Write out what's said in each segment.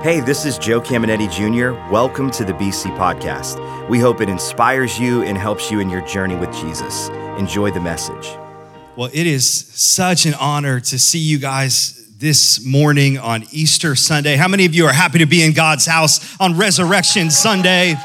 Hey, this is Joe Caminiti Jr. Welcome to the BC Podcast. We hope it inspires you and helps you in your journey with Jesus. Enjoy the message. Well, it is such an honor to see you guys this morning on Easter Sunday. How many of you are happy to be in God's house on Resurrection Sunday?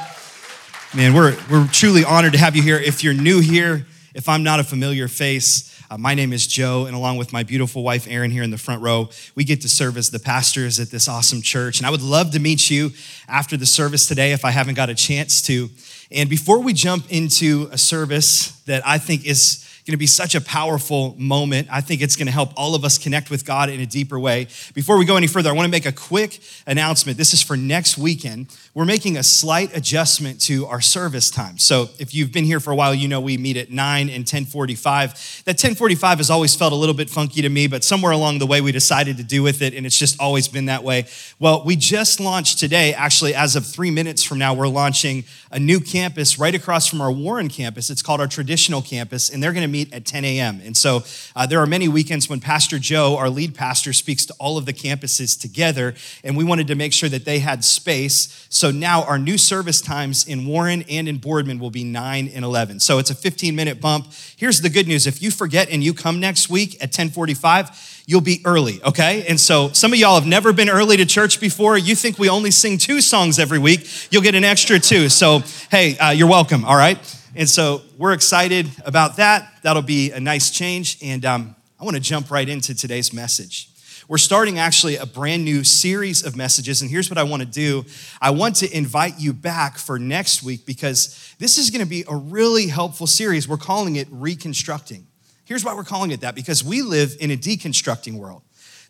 Man, we're, we're truly honored to have you here. If you're new here, if I'm not a familiar face, uh, my name is Joe, and along with my beautiful wife, Erin, here in the front row, we get to serve as the pastors at this awesome church. And I would love to meet you after the service today if I haven't got a chance to. And before we jump into a service that I think is going to be such a powerful moment. I think it's going to help all of us connect with God in a deeper way. Before we go any further, I want to make a quick announcement. This is for next weekend. We're making a slight adjustment to our service time. So if you've been here for a while, you know we meet at 9 and 1045. That 1045 has always felt a little bit funky to me, but somewhere along the way we decided to do with it, and it's just always been that way. Well, we just launched today, actually, as of three minutes from now, we're launching a new campus right across from our Warren campus. It's called our traditional campus, and they're going to meet at 10 a.m. And so uh, there are many weekends when Pastor Joe, our lead pastor, speaks to all of the campuses together, and we wanted to make sure that they had space. So now our new service times in Warren and in Boardman will be 9 and 11. So it's a 15 minute bump. Here's the good news if you forget and you come next week at 1045, you'll be early, okay? And so some of y'all have never been early to church before. You think we only sing two songs every week, you'll get an extra two. So, hey, uh, you're welcome, all right? And so we're excited about that. That'll be a nice change. And um, I want to jump right into today's message. We're starting actually a brand new series of messages. And here's what I want to do I want to invite you back for next week because this is going to be a really helpful series. We're calling it Reconstructing. Here's why we're calling it that because we live in a deconstructing world.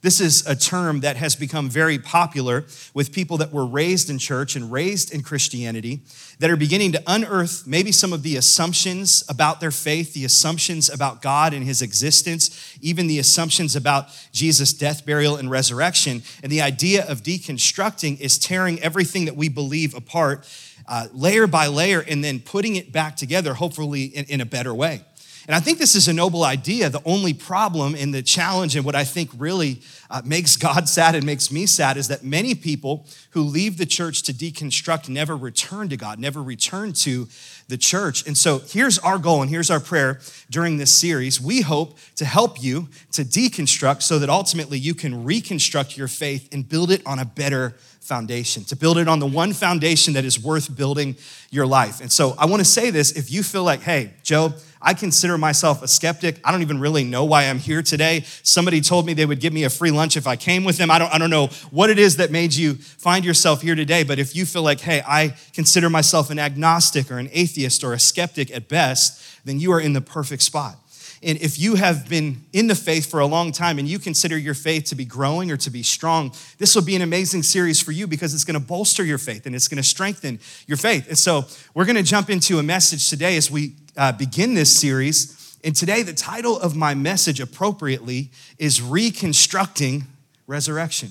This is a term that has become very popular with people that were raised in church and raised in Christianity that are beginning to unearth maybe some of the assumptions about their faith, the assumptions about God and his existence, even the assumptions about Jesus' death, burial, and resurrection. And the idea of deconstructing is tearing everything that we believe apart uh, layer by layer and then putting it back together, hopefully in, in a better way. And I think this is a noble idea. The only problem and the challenge, and what I think really uh, makes God sad and makes me sad, is that many people who leave the church to deconstruct never return to God, never return to the church. And so here's our goal and here's our prayer during this series. We hope to help you to deconstruct so that ultimately you can reconstruct your faith and build it on a better foundation, to build it on the one foundation that is worth building your life. And so I want to say this if you feel like, hey, Joe, I consider myself a skeptic. I don't even really know why I'm here today. Somebody told me they would give me a free lunch if I came with them. I don't, I don't know what it is that made you find yourself here today, but if you feel like, hey, I consider myself an agnostic or an atheist or a skeptic at best, then you are in the perfect spot. And if you have been in the faith for a long time and you consider your faith to be growing or to be strong, this will be an amazing series for you because it's going to bolster your faith and it's going to strengthen your faith. And so we're going to jump into a message today as we uh, begin this series. And today, the title of my message appropriately is Reconstructing Resurrection.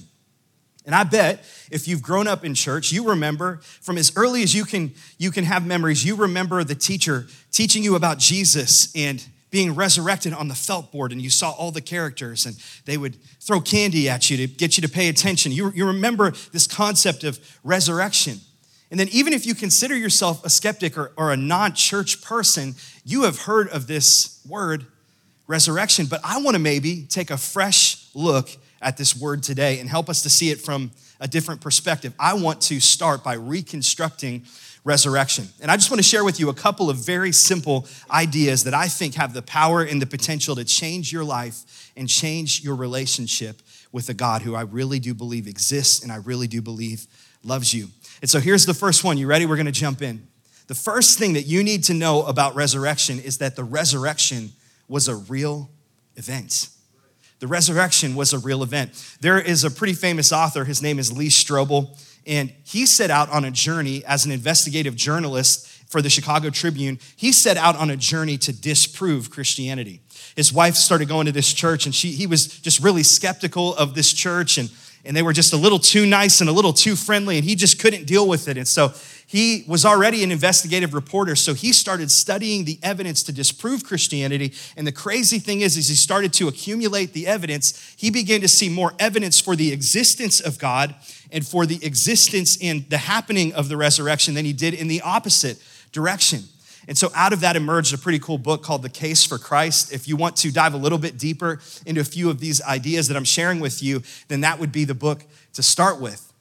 And I bet if you've grown up in church, you remember from as early as you can, you can have memories, you remember the teacher teaching you about Jesus and being resurrected on the felt board and you saw all the characters and they would throw candy at you to get you to pay attention. You, you remember this concept of resurrection. And then, even if you consider yourself a skeptic or, or a non church person, you have heard of this word, resurrection. But I want to maybe take a fresh look at this word today and help us to see it from a different perspective. I want to start by reconstructing resurrection. And I just want to share with you a couple of very simple ideas that I think have the power and the potential to change your life and change your relationship with a God who I really do believe exists and I really do believe loves you. And so here's the first one. You ready? We're going to jump in. The first thing that you need to know about resurrection is that the resurrection was a real event. The resurrection was a real event. There is a pretty famous author, his name is Lee Strobel. And he set out on a journey as an investigative journalist for the Chicago Tribune. He set out on a journey to disprove Christianity. His wife started going to this church, and she, he was just really skeptical of this church. And, and they were just a little too nice and a little too friendly, and he just couldn't deal with it. And so he was already an investigative reporter, so he started studying the evidence to disprove Christianity. And the crazy thing is, as he started to accumulate the evidence, he began to see more evidence for the existence of God and for the existence and the happening of the resurrection than he did in the opposite direction. And so out of that emerged a pretty cool book called The Case for Christ. If you want to dive a little bit deeper into a few of these ideas that I'm sharing with you, then that would be the book to start with.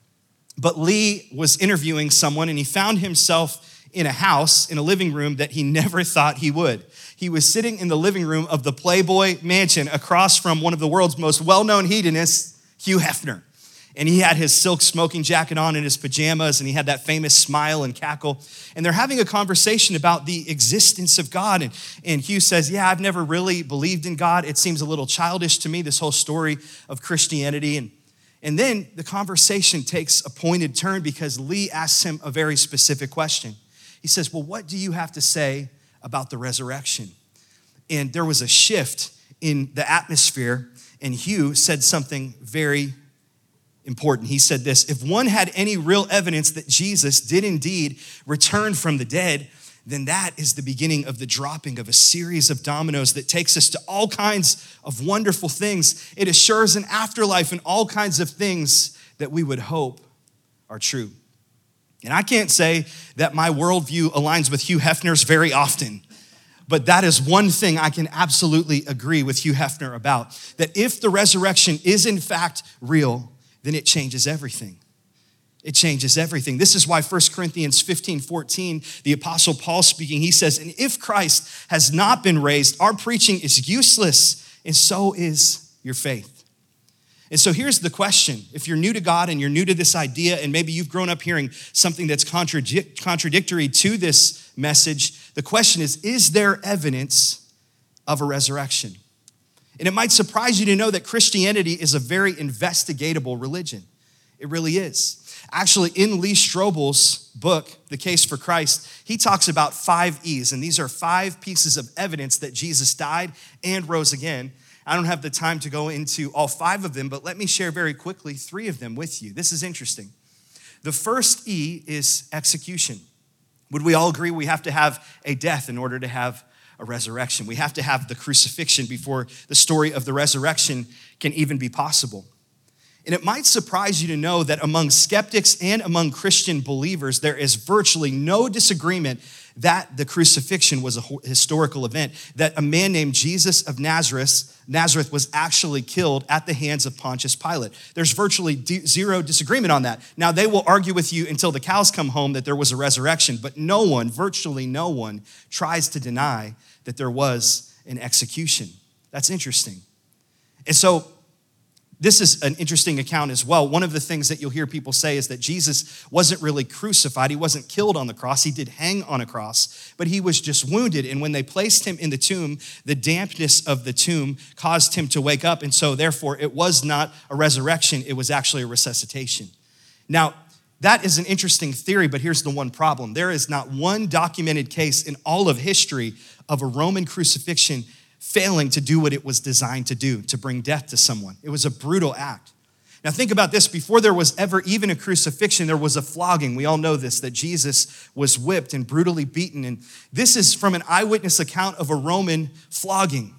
But Lee was interviewing someone and he found himself in a house, in a living room that he never thought he would. He was sitting in the living room of the Playboy Mansion across from one of the world's most well known hedonists, Hugh Hefner and he had his silk smoking jacket on and his pajamas, and he had that famous smile and cackle. And they're having a conversation about the existence of God. And, and Hugh says, Yeah, I've never really believed in God. It seems a little childish to me, this whole story of Christianity. And, and then the conversation takes a pointed turn because Lee asks him a very specific question. He says, Well, what do you have to say about the resurrection? And there was a shift in the atmosphere, and Hugh said something very important. He said this If one had any real evidence that Jesus did indeed return from the dead, then that is the beginning of the dropping of a series of dominoes that takes us to all kinds of wonderful things. It assures an afterlife and all kinds of things that we would hope are true. And I can't say that my worldview aligns with Hugh Hefner's very often. But that is one thing I can absolutely agree with Hugh Hefner about. That if the resurrection is in fact real, then it changes everything. It changes everything. This is why 1 Corinthians 15 14, the Apostle Paul speaking, he says, And if Christ has not been raised, our preaching is useless, and so is your faith. And so here's the question if you're new to God and you're new to this idea, and maybe you've grown up hearing something that's contradic- contradictory to this message, the question is Is there evidence of a resurrection? And it might surprise you to know that Christianity is a very investigatable religion. It really is. Actually, in Lee Strobel's book, The Case for Christ, he talks about five E's, and these are five pieces of evidence that Jesus died and rose again. I don't have the time to go into all five of them, but let me share very quickly three of them with you. This is interesting. The first E is execution. Would we all agree we have to have a death in order to have a resurrection. We have to have the crucifixion before the story of the resurrection can even be possible. And it might surprise you to know that among skeptics and among Christian believers, there is virtually no disagreement that the crucifixion was a historical event, that a man named Jesus of Nazareth, Nazareth was actually killed at the hands of Pontius Pilate. There's virtually zero disagreement on that. Now, they will argue with you until the cows come home that there was a resurrection, but no one, virtually no one, tries to deny that there was an execution. That's interesting. And so, this is an interesting account as well. One of the things that you'll hear people say is that Jesus wasn't really crucified. He wasn't killed on the cross. He did hang on a cross, but he was just wounded. And when they placed him in the tomb, the dampness of the tomb caused him to wake up. And so, therefore, it was not a resurrection, it was actually a resuscitation. Now, that is an interesting theory, but here's the one problem there is not one documented case in all of history of a Roman crucifixion failing to do what it was designed to do, to bring death to someone. It was a brutal act. Now, think about this before there was ever even a crucifixion, there was a flogging. We all know this that Jesus was whipped and brutally beaten. And this is from an eyewitness account of a Roman flogging.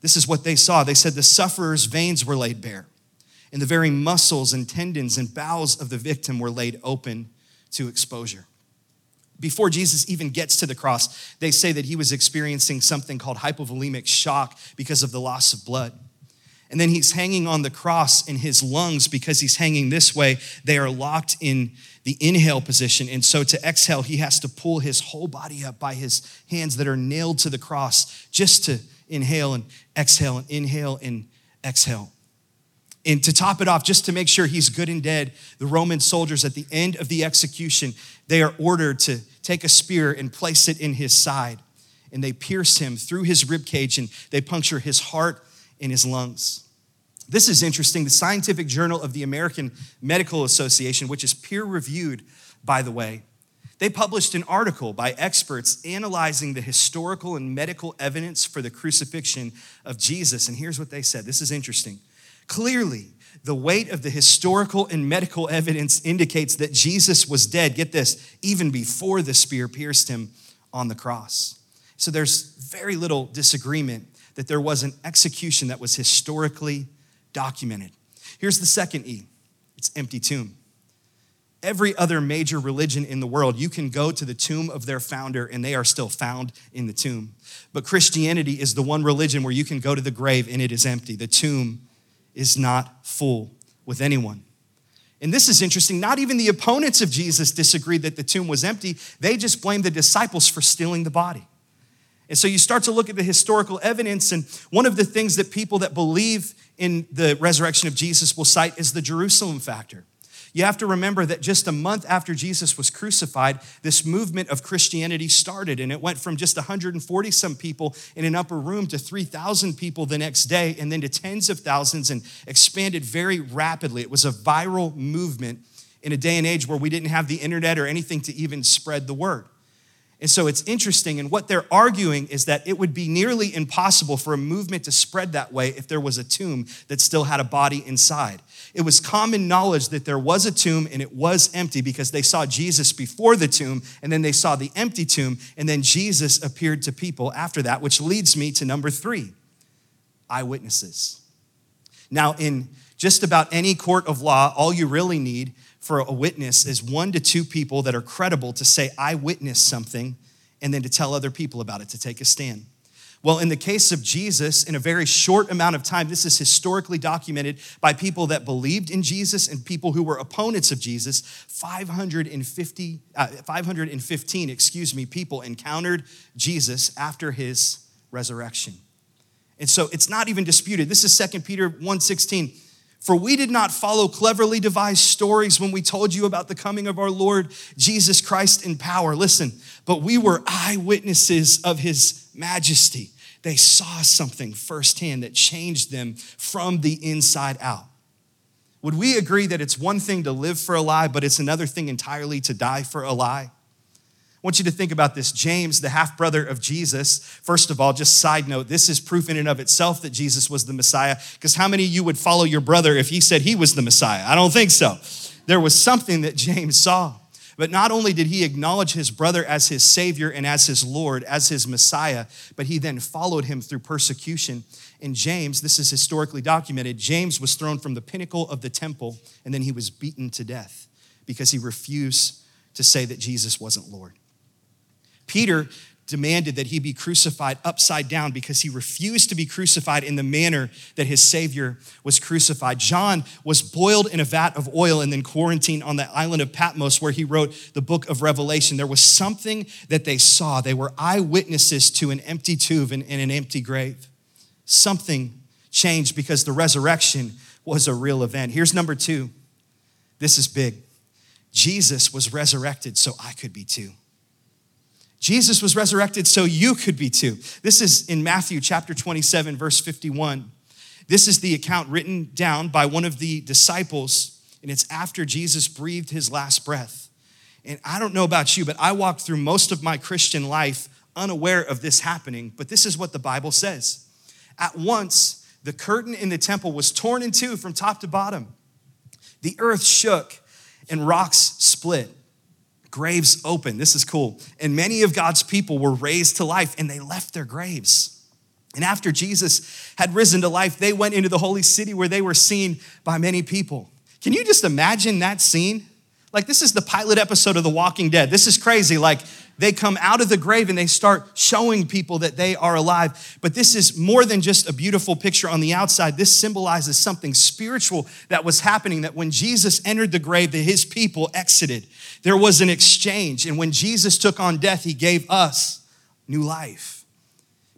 This is what they saw. They said the sufferer's veins were laid bare, and the very muscles and tendons and bowels of the victim were laid open to exposure before Jesus even gets to the cross, they say that he was experiencing something called hypovolemic shock because of the loss of blood. And then he's hanging on the cross, and his lungs, because he's hanging this way, they are locked in the inhale position. And so to exhale, he has to pull his whole body up by his hands that are nailed to the cross just to inhale and exhale and inhale and exhale. And to top it off, just to make sure he's good and dead, the Roman soldiers at the end of the execution, they are ordered to take a spear and place it in his side. And they pierce him through his rib cage and they puncture his heart and his lungs. This is interesting. The Scientific Journal of the American Medical Association, which is peer reviewed, by the way, they published an article by experts analyzing the historical and medical evidence for the crucifixion of Jesus. And here's what they said this is interesting. Clearly, the weight of the historical and medical evidence indicates that Jesus was dead, get this, even before the spear pierced him on the cross. So there's very little disagreement that there was an execution that was historically documented. Here's the second E it's empty tomb. Every other major religion in the world, you can go to the tomb of their founder and they are still found in the tomb. But Christianity is the one religion where you can go to the grave and it is empty. The tomb is not full with anyone. And this is interesting. Not even the opponents of Jesus disagreed that the tomb was empty, they just blamed the disciples for stealing the body. And so you start to look at the historical evidence, and one of the things that people that believe in the resurrection of Jesus will cite is the Jerusalem factor. You have to remember that just a month after Jesus was crucified, this movement of Christianity started, and it went from just 140 some people in an upper room to 3,000 people the next day, and then to tens of thousands, and expanded very rapidly. It was a viral movement in a day and age where we didn't have the internet or anything to even spread the word. And so it's interesting, and what they're arguing is that it would be nearly impossible for a movement to spread that way if there was a tomb that still had a body inside. It was common knowledge that there was a tomb and it was empty because they saw Jesus before the tomb, and then they saw the empty tomb, and then Jesus appeared to people after that, which leads me to number three eyewitnesses. Now, in just about any court of law, all you really need for a witness is one to two people that are credible to say, I witnessed something, and then to tell other people about it, to take a stand. Well, in the case of Jesus, in a very short amount of time, this is historically documented by people that believed in Jesus and people who were opponents of Jesus. 550, uh, 515, excuse me, people encountered Jesus after his resurrection. And so it's not even disputed. This is 2 Peter 1:16. For we did not follow cleverly devised stories when we told you about the coming of our Lord Jesus Christ in power. Listen, but we were eyewitnesses of his majesty. They saw something firsthand that changed them from the inside out. Would we agree that it's one thing to live for a lie, but it's another thing entirely to die for a lie? I want you to think about this. James, the half brother of Jesus, first of all, just side note, this is proof in and of itself that Jesus was the Messiah. Because how many of you would follow your brother if he said he was the Messiah? I don't think so. There was something that James saw. But not only did he acknowledge his brother as his Savior and as his Lord, as his Messiah, but he then followed him through persecution. In James, this is historically documented, James was thrown from the pinnacle of the temple and then he was beaten to death because he refused to say that Jesus wasn't Lord. Peter demanded that he be crucified upside down because he refused to be crucified in the manner that his Savior was crucified. John was boiled in a vat of oil and then quarantined on the island of Patmos where he wrote the book of Revelation. There was something that they saw. They were eyewitnesses to an empty tomb and, and an empty grave. Something changed because the resurrection was a real event. Here's number two. This is big. Jesus was resurrected so I could be too. Jesus was resurrected so you could be too. This is in Matthew chapter 27, verse 51. This is the account written down by one of the disciples, and it's after Jesus breathed his last breath. And I don't know about you, but I walked through most of my Christian life unaware of this happening, but this is what the Bible says. At once, the curtain in the temple was torn in two from top to bottom. The earth shook and rocks split graves open. This is cool. And many of God's people were raised to life and they left their graves. And after Jesus had risen to life, they went into the holy city where they were seen by many people. Can you just imagine that scene? Like, this is the pilot episode of The Walking Dead. This is crazy. Like, they come out of the grave and they start showing people that they are alive. But this is more than just a beautiful picture on the outside. This symbolizes something spiritual that was happening that when Jesus entered the grave, that his people exited. There was an exchange. And when Jesus took on death, he gave us new life.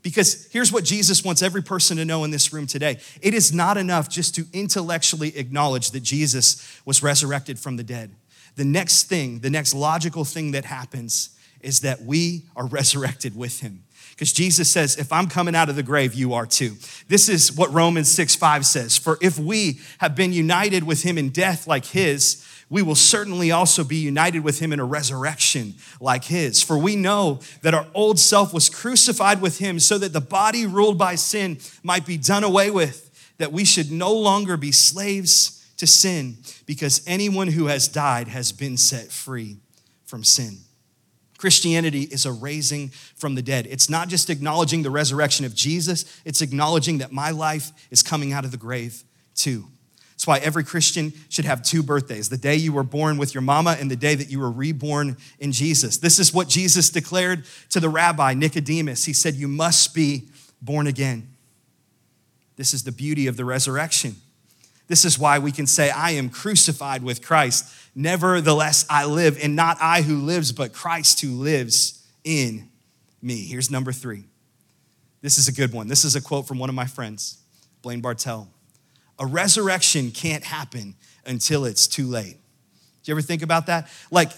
Because here's what Jesus wants every person to know in this room today it is not enough just to intellectually acknowledge that Jesus was resurrected from the dead. The next thing, the next logical thing that happens is that we are resurrected with him. Because Jesus says, if I'm coming out of the grave, you are too. This is what Romans 6 5 says. For if we have been united with him in death like his, we will certainly also be united with him in a resurrection like his. For we know that our old self was crucified with him so that the body ruled by sin might be done away with that we should no longer be slaves to sin because anyone who has died has been set free from sin. Christianity is a raising from the dead. It's not just acknowledging the resurrection of Jesus, it's acknowledging that my life is coming out of the grave too. That's why every Christian should have two birthdays the day you were born with your mama and the day that you were reborn in Jesus. This is what Jesus declared to the rabbi Nicodemus. He said, You must be born again. This is the beauty of the resurrection. This is why we can say, I am crucified with Christ. Nevertheless, I live, and not I who lives, but Christ who lives in me. Here's number three. This is a good one. This is a quote from one of my friends, Blaine Bartell. A resurrection can't happen until it's too late. Do you ever think about that? Like,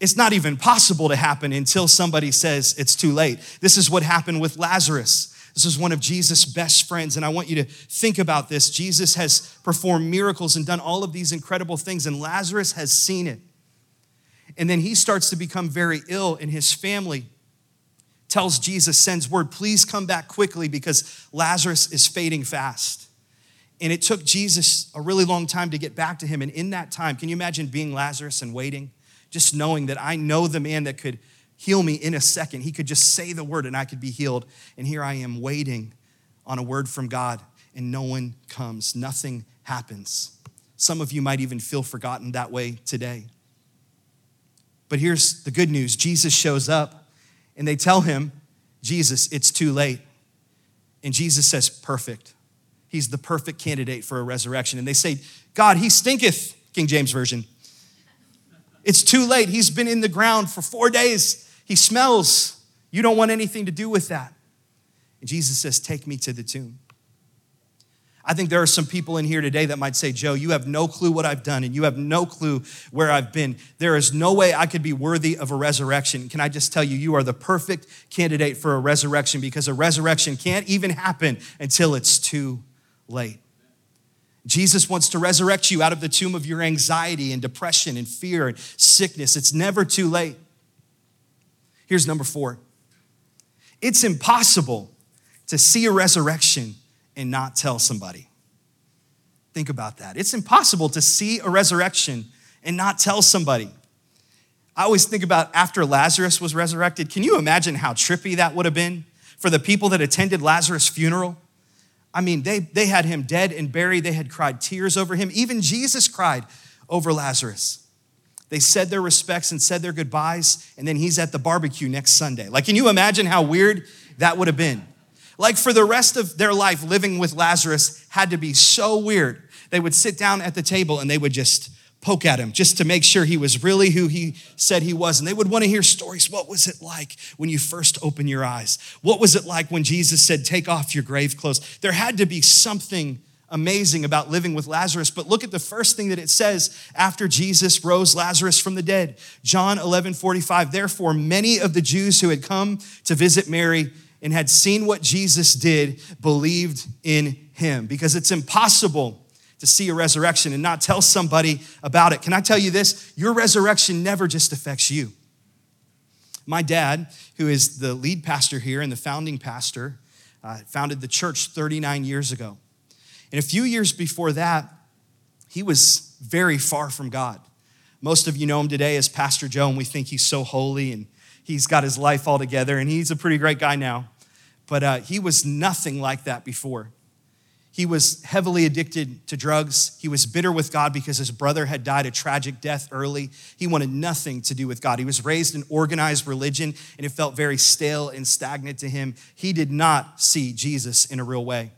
it's not even possible to happen until somebody says it's too late. This is what happened with Lazarus. This is one of Jesus' best friends, and I want you to think about this. Jesus has performed miracles and done all of these incredible things, and Lazarus has seen it. And then he starts to become very ill, and his family tells Jesus, sends word, please come back quickly because Lazarus is fading fast. And it took Jesus a really long time to get back to him. And in that time, can you imagine being Lazarus and waiting? Just knowing that I know the man that could heal me in a second. He could just say the word and I could be healed. And here I am waiting on a word from God, and no one comes. Nothing happens. Some of you might even feel forgotten that way today. But here's the good news Jesus shows up, and they tell him, Jesus, it's too late. And Jesus says, Perfect. He's the perfect candidate for a resurrection. And they say, God, he stinketh, King James Version. It's too late. He's been in the ground for four days. He smells. You don't want anything to do with that. And Jesus says, Take me to the tomb. I think there are some people in here today that might say, Joe, you have no clue what I've done and you have no clue where I've been. There is no way I could be worthy of a resurrection. Can I just tell you, you are the perfect candidate for a resurrection because a resurrection can't even happen until it's too late. Jesus wants to resurrect you out of the tomb of your anxiety and depression and fear and sickness. It's never too late. Here's number four it's impossible to see a resurrection and not tell somebody. Think about that. It's impossible to see a resurrection and not tell somebody. I always think about after Lazarus was resurrected. Can you imagine how trippy that would have been for the people that attended Lazarus' funeral? I mean, they, they had him dead and buried. They had cried tears over him. Even Jesus cried over Lazarus. They said their respects and said their goodbyes, and then he's at the barbecue next Sunday. Like, can you imagine how weird that would have been? Like, for the rest of their life, living with Lazarus had to be so weird. They would sit down at the table and they would just poke at him just to make sure he was really who he said he was. And they would want to hear stories. What was it like when you first opened your eyes? What was it like when Jesus said, Take off your grave clothes? There had to be something amazing about living with Lazarus. But look at the first thing that it says after Jesus rose Lazarus from the dead. John 11 45. Therefore, many of the Jews who had come to visit Mary and had seen what Jesus did believed in him because it's impossible to see a resurrection and not tell somebody about it. Can I tell you this? Your resurrection never just affects you. My dad, who is the lead pastor here and the founding pastor, uh, founded the church 39 years ago. And a few years before that, he was very far from God. Most of you know him today as Pastor Joe, and we think he's so holy and he's got his life all together, and he's a pretty great guy now. But uh, he was nothing like that before. He was heavily addicted to drugs. He was bitter with God because his brother had died a tragic death early. He wanted nothing to do with God. He was raised in organized religion, and it felt very stale and stagnant to him. He did not see Jesus in a real way.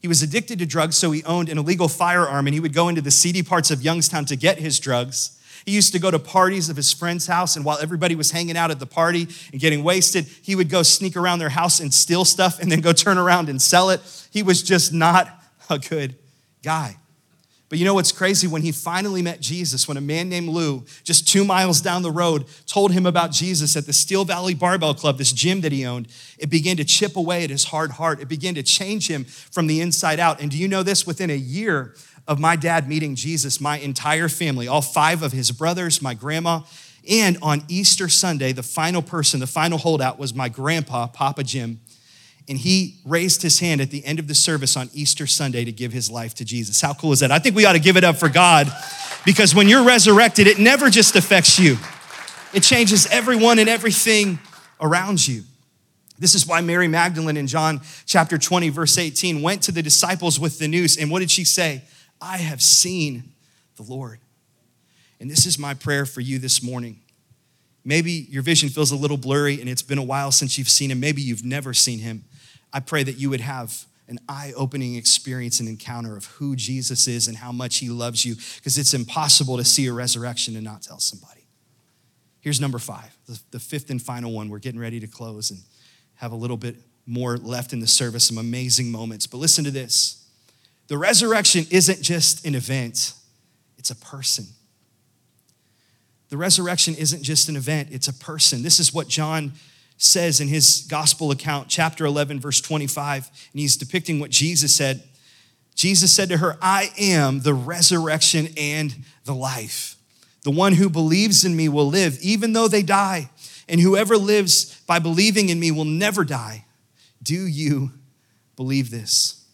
He was addicted to drugs, so he owned an illegal firearm and he would go into the seedy parts of Youngstown to get his drugs. He used to go to parties of his friend's house, and while everybody was hanging out at the party and getting wasted, he would go sneak around their house and steal stuff and then go turn around and sell it. He was just not a good guy. But you know what's crazy? When he finally met Jesus, when a man named Lou, just two miles down the road, told him about Jesus at the Steel Valley Barbell Club, this gym that he owned, it began to chip away at his hard heart. It began to change him from the inside out. And do you know this? Within a year of my dad meeting Jesus, my entire family, all five of his brothers, my grandma, and on Easter Sunday, the final person, the final holdout was my grandpa, Papa Jim and he raised his hand at the end of the service on Easter Sunday to give his life to Jesus. How cool is that? I think we ought to give it up for God because when you're resurrected, it never just affects you, it changes everyone and everything around you. This is why Mary Magdalene in John chapter 20, verse 18, went to the disciples with the news. And what did she say? I have seen the Lord. And this is my prayer for you this morning. Maybe your vision feels a little blurry and it's been a while since you've seen him. Maybe you've never seen him. I pray that you would have an eye opening experience and encounter of who Jesus is and how much he loves you, because it's impossible to see a resurrection and not tell somebody. Here's number five, the, fifth and final one. We're getting ready to close and have a little bit more left in the service, some amazing moments. But listen to this the resurrection isn't just an event, it's a person. The resurrection isn't just an event, it's a person. This is what John says in his gospel account, chapter 11, verse 25, and he's depicting what Jesus said. Jesus said to her, I am the resurrection and the life. The one who believes in me will live, even though they die and whoever lives by believing in me will never die. Do you believe this?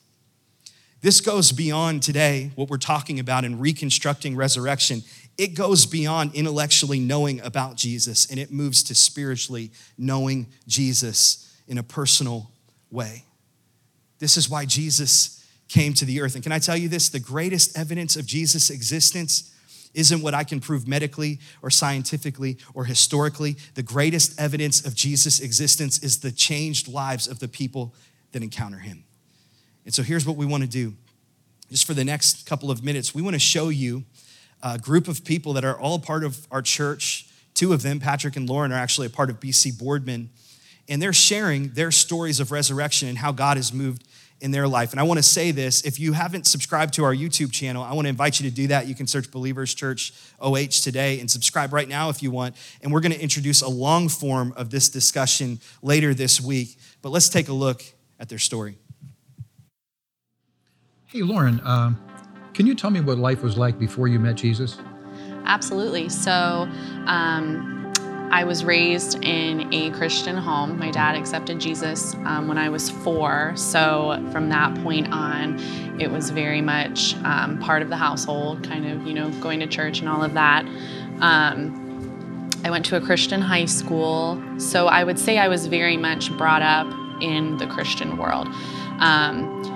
This goes beyond today, what we're talking about in reconstructing resurrection. It goes beyond intellectually knowing about Jesus and it moves to spiritually knowing Jesus in a personal way. This is why Jesus came to the earth. And can I tell you this? The greatest evidence of Jesus' existence isn't what I can prove medically or scientifically or historically. The greatest evidence of Jesus' existence is the changed lives of the people that encounter him. And so here's what we want to do. Just for the next couple of minutes, we want to show you a group of people that are all part of our church. Two of them, Patrick and Lauren, are actually a part of BC Boardman. And they're sharing their stories of resurrection and how God has moved in their life. And I want to say this if you haven't subscribed to our YouTube channel, I want to invite you to do that. You can search Believers Church OH today and subscribe right now if you want. And we're going to introduce a long form of this discussion later this week. But let's take a look at their story. Hey, Lauren, uh, can you tell me what life was like before you met Jesus? Absolutely. So, um, I was raised in a Christian home. My dad accepted Jesus um, when I was four. So from that point on, it was very much um, part of the household, kind of, you know, going to church and all of that. Um, I went to a Christian high school. So I would say I was very much brought up in the Christian world. Um,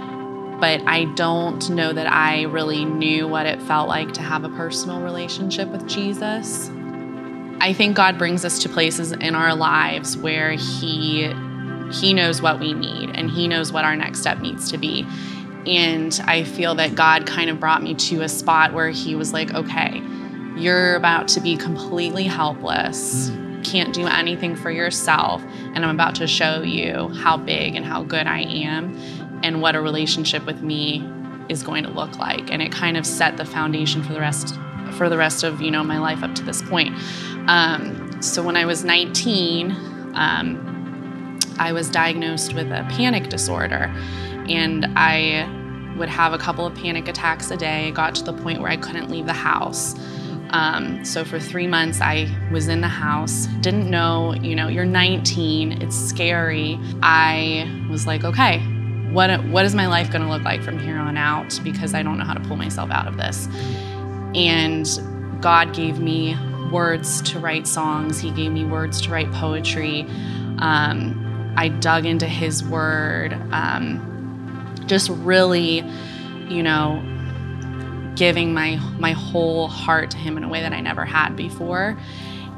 but I don't know that I really knew what it felt like to have a personal relationship with Jesus. I think God brings us to places in our lives where he he knows what we need and he knows what our next step needs to be. And I feel that God kind of brought me to a spot where he was like, "Okay, you're about to be completely helpless." Can't do anything for yourself, and I'm about to show you how big and how good I am and what a relationship with me is going to look like. And it kind of set the foundation for the rest for the rest of you know my life up to this point. Um, so when I was 19, um, I was diagnosed with a panic disorder, and I would have a couple of panic attacks a day. Got to the point where I couldn't leave the house. Um, so for three months, I was in the house, didn't know, you know, you're 19, it's scary. I was like, okay, what, what is my life gonna look like from here on out? Because I don't know how to pull myself out of this. And God gave me words to write songs, He gave me words to write poetry. Um, I dug into His word, um, just really, you know, giving my my whole heart to him in a way that I never had before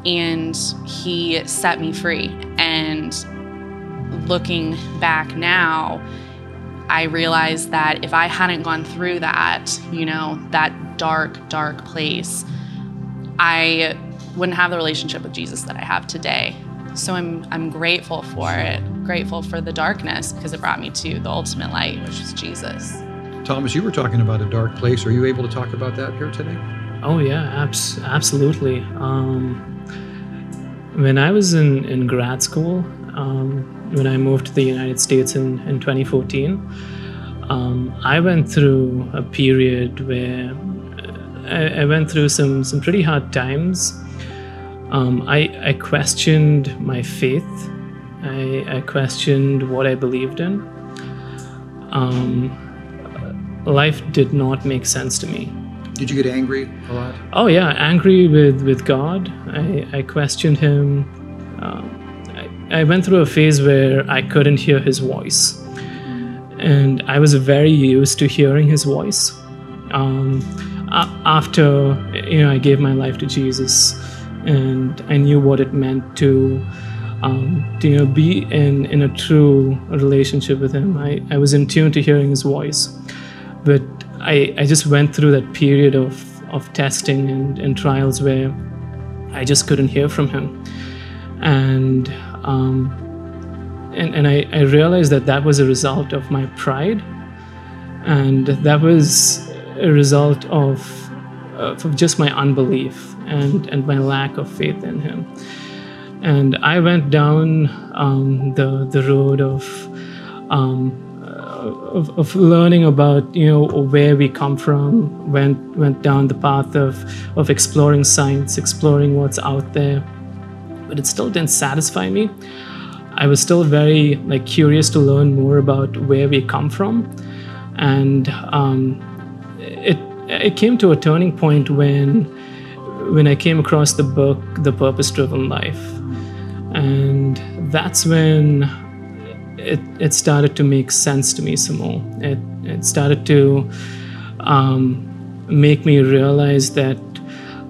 and he set me free and looking back now I realized that if I hadn't gone through that, you know, that dark, dark place, I wouldn't have the relationship with Jesus that I have today. So I'm, I'm grateful for it, grateful for the darkness because it brought me to the ultimate light, which is Jesus. Thomas, you were talking about a dark place. Are you able to talk about that here today? Oh, yeah, abs- absolutely. Um, when I was in, in grad school, um, when I moved to the United States in, in 2014, um, I went through a period where uh, I, I, went through some, some pretty hard times. Um, I, I questioned my faith I, I questioned what I believed in. Um, life did not make sense to me. Did you get angry a lot? Oh yeah, angry with with God. I, I questioned Him. Um, I, went through a phase where I couldn't hear His voice, and I was very used to hearing His voice. Um, after you know, I gave my life to Jesus, and I knew what it meant to. Um, to you know, be in, in a true relationship with him. I, I was in tune to hearing his voice. But I, I just went through that period of, of testing and, and trials where I just couldn't hear from him. And, um, and, and I, I realized that that was a result of my pride. And that was a result of, of just my unbelief and, and my lack of faith in him. And I went down um, the, the road of um, of, of, learning about you know where we come from went went down the path of of exploring science exploring what's out there but it still didn't satisfy me i was still very like curious to learn more about where we come from and um, it it came to a turning point when when i came across the book the purpose driven life and that's when it, it started to make sense to me some more. It, it started to um, make me realize that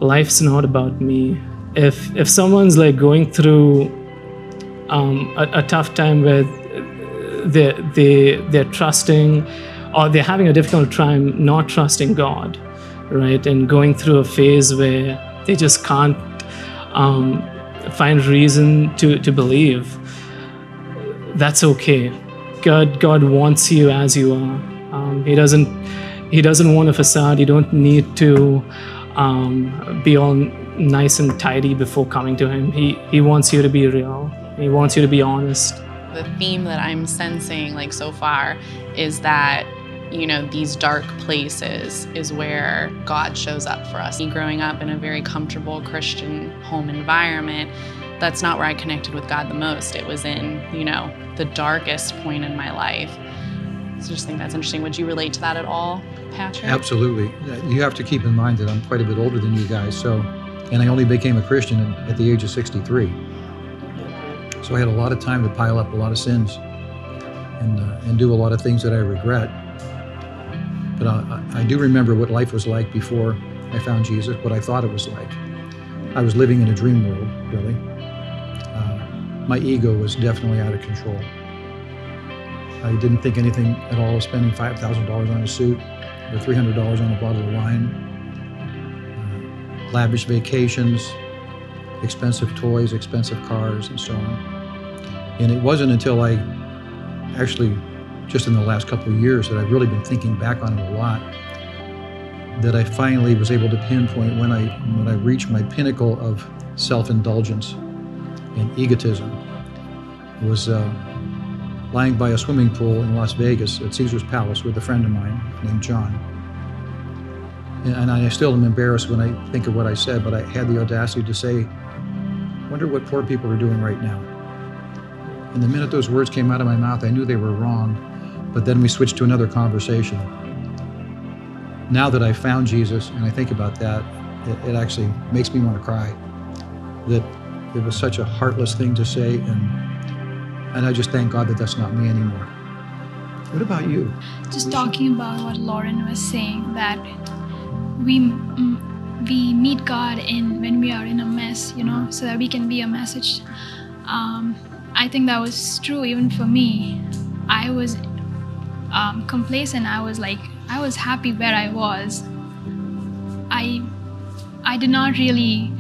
life's not about me. If if someone's like going through um, a, a, tough time where they they they're trusting or they're having a difficult time not trusting God, right, and going through a phase where they just can't um, find reason to to believe that's okay. God, God wants you as you are. Um, he doesn't, He doesn't want a facade. You don't need to um, be all nice and tidy before coming to Him. He, He wants you to be real. He wants you to be honest. The theme that I'm sensing, like so far, is that you know these dark places is where God shows up for us. Me Growing up in a very comfortable Christian home environment that's not where I connected with God the most. It was in, you know, the darkest point in my life. So I just think that's interesting. Would you relate to that at all, Patrick? Absolutely. You have to keep in mind that I'm quite a bit older than you guys. So, and I only became a Christian at the age of 63. So I had a lot of time to pile up a lot of sins and, uh, and do a lot of things that I regret. But I, I do remember what life was like before I found Jesus, what I thought it was like. I was living in a dream world, really my ego was definitely out of control. I didn't think anything at all of spending $5,000 on a suit or $300 on a bottle of wine, uh, lavish vacations, expensive toys, expensive cars, and so on. And it wasn't until I actually, just in the last couple of years, that I've really been thinking back on it a lot, that I finally was able to pinpoint when I when I reached my pinnacle of self-indulgence and egotism was uh, lying by a swimming pool in Las Vegas at Caesar's Palace with a friend of mine named John. And I still am embarrassed when I think of what I said, but I had the audacity to say, wonder what poor people are doing right now. And the minute those words came out of my mouth, I knew they were wrong, but then we switched to another conversation. Now that I found Jesus and I think about that, it, it actually makes me want to cry. That it was such a heartless thing to say, and and I just thank God that that's not me anymore. What about you? Just talking about what Lauren was saying that we we meet God in when we are in a mess, you know, so that we can be a message. Um, I think that was true even for me. I was um, complacent. I was like I was happy where I was. I I did not really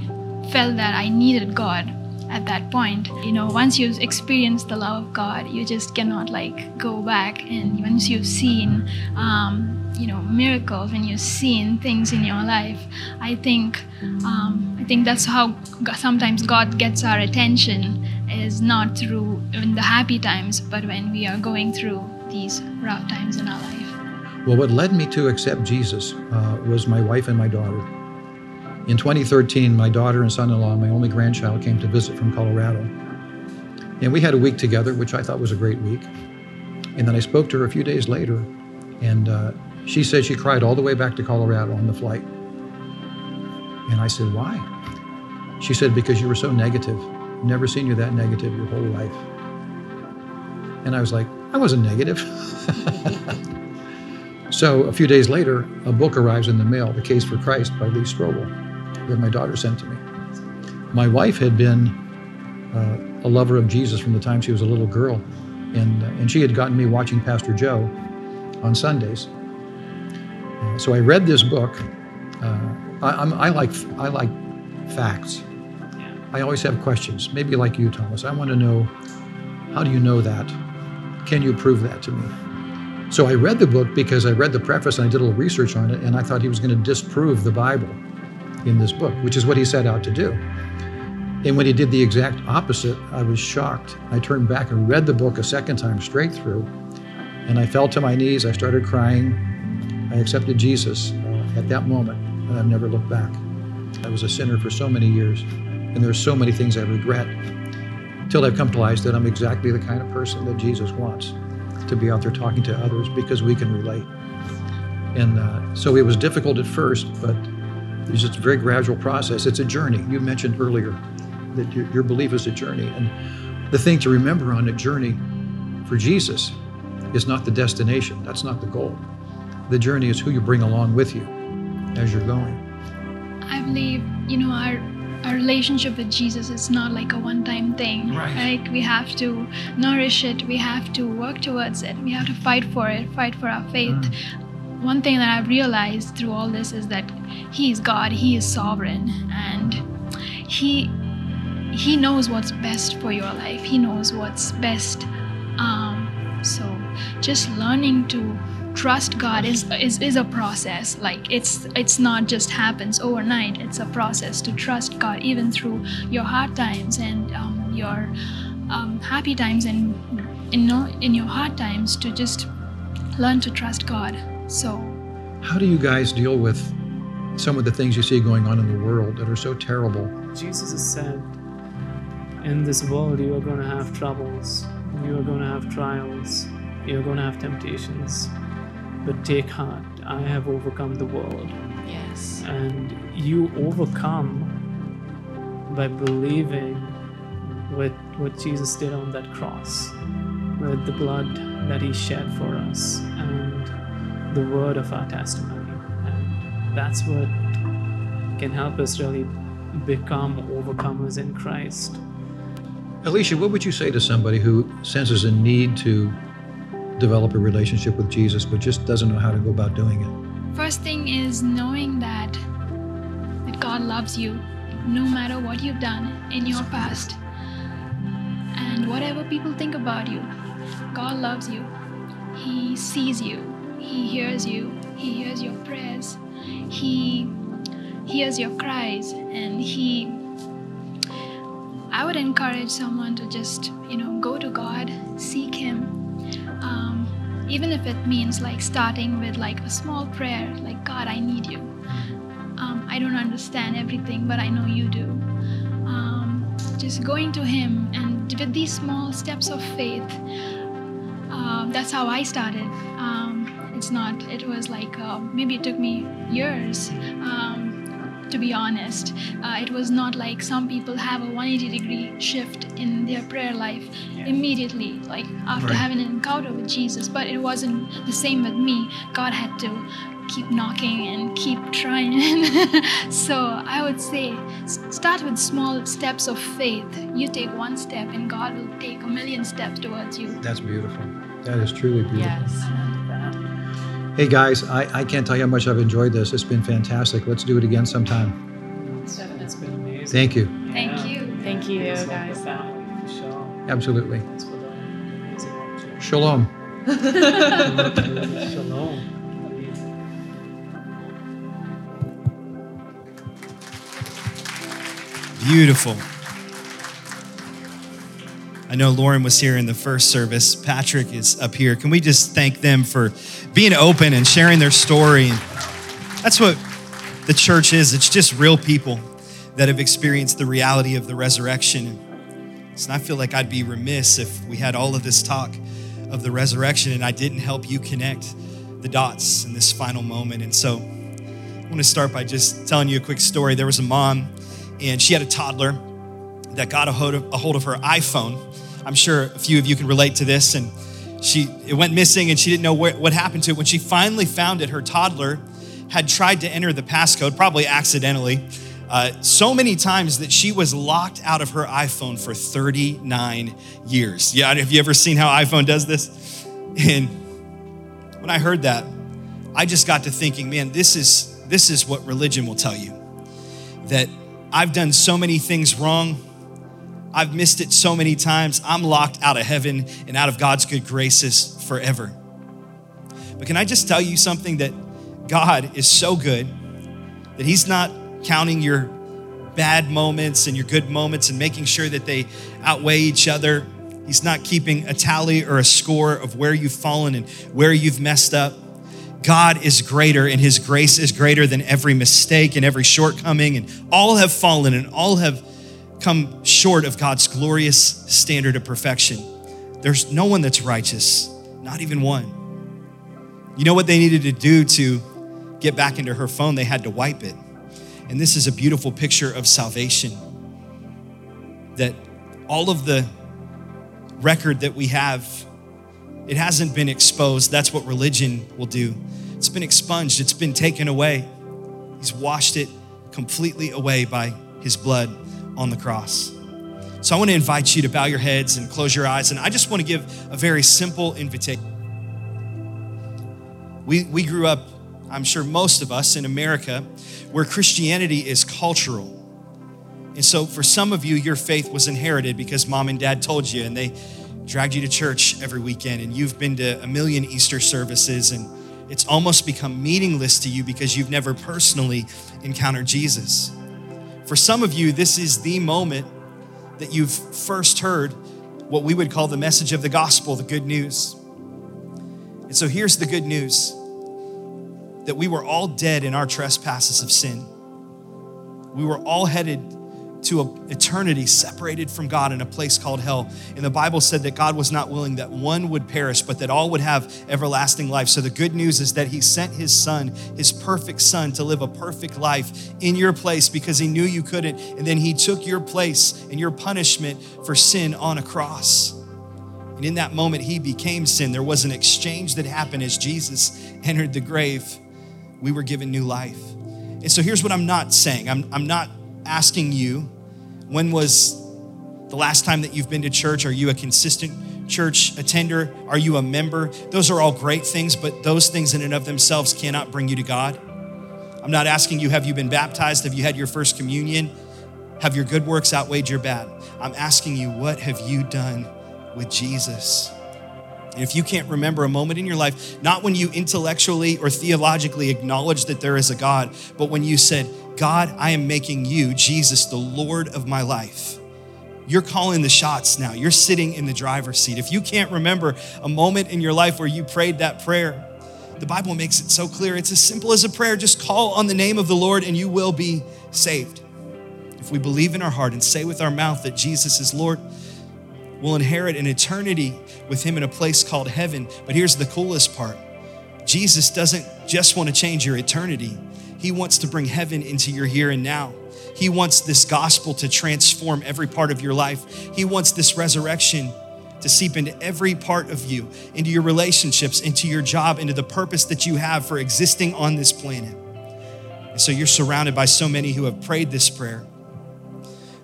felt that I needed God at that point. You know, once you've experienced the love of God, you just cannot like go back. And once you've seen, um, you know, miracles, when you've seen things in your life, I think, um, I think that's how sometimes God gets our attention is not through in the happy times, but when we are going through these rough times in our life. Well, what led me to accept Jesus uh, was my wife and my daughter. In 2013, my daughter and son in law, my only grandchild, came to visit from Colorado. And we had a week together, which I thought was a great week. And then I spoke to her a few days later, and uh, she said she cried all the way back to Colorado on the flight. And I said, Why? She said, Because you were so negative. Never seen you that negative your whole life. And I was like, I wasn't negative. so a few days later, a book arrives in the mail, The Case for Christ by Lee Strobel, that my daughter sent to me. My wife had been uh, a lover of Jesus from the time she was a little girl, and, uh, and she had gotten me watching Pastor Joe on Sundays. So I read this book. Uh, I, I'm, I like I like facts. I always have questions. Maybe like you, Thomas. I want to know how do you know that? Can you prove that to me? So I read the book because I read the preface and I did a little research on it, and I thought he was going to disprove the Bible in this book, which is what he set out to do. And when he did the exact opposite, I was shocked. I turned back and read the book a second time straight through, and I fell to my knees. I started crying. I accepted Jesus at that moment, and I've never looked back. I was a sinner for so many years, and there's so many things I regret. Till I've come to realize that I'm exactly the kind of person that Jesus wants to be out there talking to others because we can relate. And uh, so it was difficult at first, but it's just a very gradual process. It's a journey. You mentioned earlier that your, your belief is a journey. And the thing to remember on a journey for Jesus is not the destination, that's not the goal. The journey is who you bring along with you as you're going. I believe, you know, our our relationship with Jesus is not like a one-time thing. Right. Like we have to nourish it, we have to work towards it, we have to fight for it, fight for our faith. Mm. One thing that I've realized through all this is that He is God, He is sovereign, and He He knows what's best for your life. He knows what's best. Um, so just learning to trust God is, is is a process. Like it's it's not just happens overnight. It's a process to trust God even through your hard times and um, your um, happy times and in in your hard times to just learn to trust God. So How do you guys deal with some of the things you see going on in the world that are so terrible? Jesus has said, In this world, you are going to have troubles, you are going to have trials, you are going to have temptations. But take heart, I have overcome the world. Yes. And you overcome by believing with what Jesus did on that cross, with the blood that He shed for us, and the word of our testimony. And that's what can help us really become overcomers in Christ. Alicia, what would you say to somebody who senses a need to develop a relationship with Jesus but just doesn't know how to go about doing it? First thing is knowing that that God loves you no matter what you've done in your past. And whatever people think about you, God loves you. He sees you. He hears you. He hears your prayers. He hears your cries and he I would encourage someone to just, you know, go to God, seek him, even if it means like starting with like a small prayer like god i need you. Um, i don't understand everything but i know you do. Um, just going to him and with these small steps of faith um, that's how i started. Um, it's not it was like uh, maybe it took me years um, to be honest. Uh, it was not like some people have a 180 degree shift in their prayer life immediately, like after Right. having an encounter with Jesus. But it wasn't the same with me. God had to keep knocking and keep trying. so I would say start with small steps of faith. You take one step, and God will take a million steps towards you. That's beautiful. That is truly beautiful. Yes. Hey guys, I, I can't tell you how much I've enjoyed this. It's been fantastic. Let's do it again sometime. It's, it's been amazing. Thank you. Thank you. Thank you, It's guys. family, for sure. Absolutely. It's what an amazing opportunity. Shalom. Shalom. Beautiful. I know Lauren was here in the first service. Patrick is up here. Can we just thank them for being open and sharing their story? And that's what the church is. It's just real people that have experienced the reality of the resurrection. And I feel like I'd be remiss if we had all of this talk of the resurrection and I didn't help you connect the dots in this final moment. And so I want to start by just telling you a quick story. There was a mom, and she had a toddler that got a hold of, a hold of her iPhone. I'm sure a few of you can relate to this. And she it went missing, and she didn't know where, what happened to it. When she finally found it, her toddler had tried to enter the passcode, probably accidentally, uh, so many times that she was locked out of her iPhone for 39 years. Yeah, have you ever seen how iPhone does this? And when I heard that, I just got to thinking, man, this is this is what religion will tell you. That I've done so many things wrong. I've missed it so many times. I'm locked out of heaven and out of God's good graces forever. But can I just tell you something that God is so good that He's not counting your bad moments and your good moments and making sure that they outweigh each other. He's not keeping a tally or a score of where you've fallen and where you've messed up. God is greater and his grace is greater than every mistake and every shortcoming, and all have fallen and all have come short of God's glorious standard of perfection. There's no one that's righteous, not even one. You know what they needed to do to get back into her phone? They had to wipe it. And this is a beautiful picture of salvation. That all of the record that we have, it hasn't been exposed. That's what religion will do. It's been expunged, it's been taken away. He's washed it completely away by his blood on the cross. So I want to invite you to bow your heads and close your eyes. And I just want to give a very simple invitation. We, we grew up, I'm sure most of us in America, where Christianity is cultural. And so for some of you, your faith was inherited because mom and dad told you and they dragged you to church every weekend and you've been to a million Easter services and it's almost become meaningless to you because you've never personally encountered Jesus. For some of you, this is the moment that you've first heard what we would call the message of the gospel, the good news. And so here's the good news that we were all dead in our trespasses of sin. We were all headed to an eternity separated from God in a place called hell. And the Bible said that God was not willing that one would perish, but that all would have everlasting life. So the good news is that He sent His Son, His perfect Son, to live a perfect life in your place because He knew you couldn't. And then He took your place and your punishment for sin on a cross. And in that moment, He became sin. There was an exchange that happened as Jesus entered the grave we were given new life. And so here's what I'm not saying I'm, I'm not asking you when was the last time that you've been to church? Are you a consistent church attender? Are you a member? Those are all great things, but those things in and of themselves cannot bring you to God. I'm not asking you, have you been baptized? Have you had your first communion? Have your good works outweighed your bad? I'm asking you, what have you done with Jesus? And if you can't remember a moment in your life, not when you intellectually or theologically acknowledge that there is a God, but when you said, God, I am making you, Jesus, the Lord of my life. You're calling the shots now. You're sitting in the driver's seat. If you can't remember a moment in your life where you prayed that prayer, the Bible makes it so clear. It's as simple as a prayer. Just call on the name of the Lord and you will be saved. If we believe in our heart and say with our mouth that Jesus is Lord, we'll inherit an eternity with Him in a place called heaven. But here's the coolest part Jesus doesn't just want to change your eternity, He wants to bring heaven into your here and now. He wants this gospel to transform every part of your life. He wants this resurrection to seep into every part of you, into your relationships, into your job, into the purpose that you have for existing on this planet. And so you're surrounded by so many who have prayed this prayer.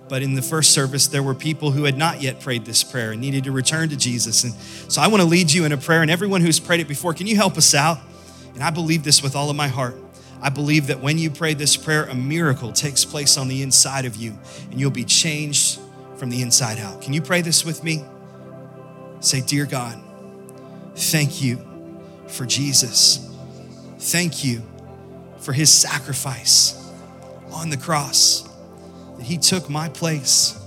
But in the first service, there were people who had not yet prayed this prayer and needed to return to Jesus. And so I want to lead you in a prayer. And everyone who's prayed it before, can you help us out? And I believe this with all of my heart. I believe that when you pray this prayer, a miracle takes place on the inside of you and you'll be changed from the inside out. Can you pray this with me? Say, Dear God, thank you for Jesus. Thank you for his sacrifice on the cross that he took my place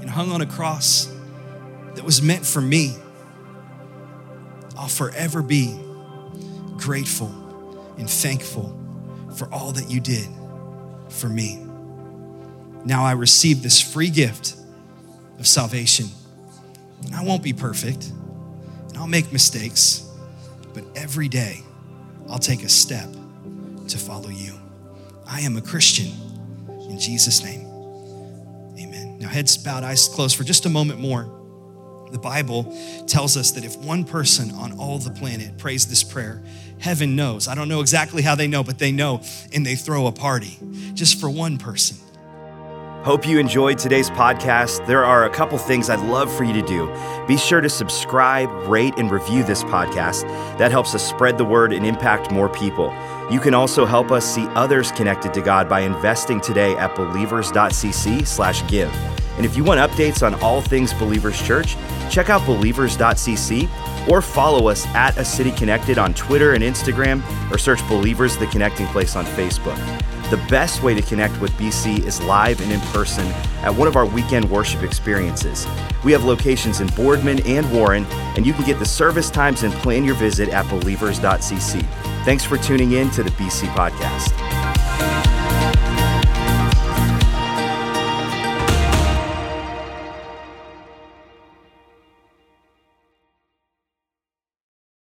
and hung on a cross that was meant for me. I'll forever be grateful and thankful for all that you did for me. Now I receive this free gift of salvation. I won't be perfect, and I'll make mistakes, but every day I'll take a step to follow you. I am a Christian in Jesus' name. Amen. Now, heads bowed, eyes closed for just a moment more. The Bible tells us that if one person on all the planet prays this prayer, heaven knows. I don't know exactly how they know, but they know, and they throw a party just for one person. Hope you enjoyed today's podcast. There are a couple things I'd love for you to do. Be sure to subscribe, rate, and review this podcast. That helps us spread the word and impact more people. You can also help us see others connected to God by investing today at believers.cc/give. And if you want updates on all things Believers Church, check out believers.cc or follow us at A City Connected on Twitter and Instagram or search Believers the Connecting Place on Facebook. The best way to connect with BC is live and in person at one of our weekend worship experiences. We have locations in Boardman and Warren, and you can get the service times and plan your visit at believers.cc. Thanks for tuning in to the BC Podcast.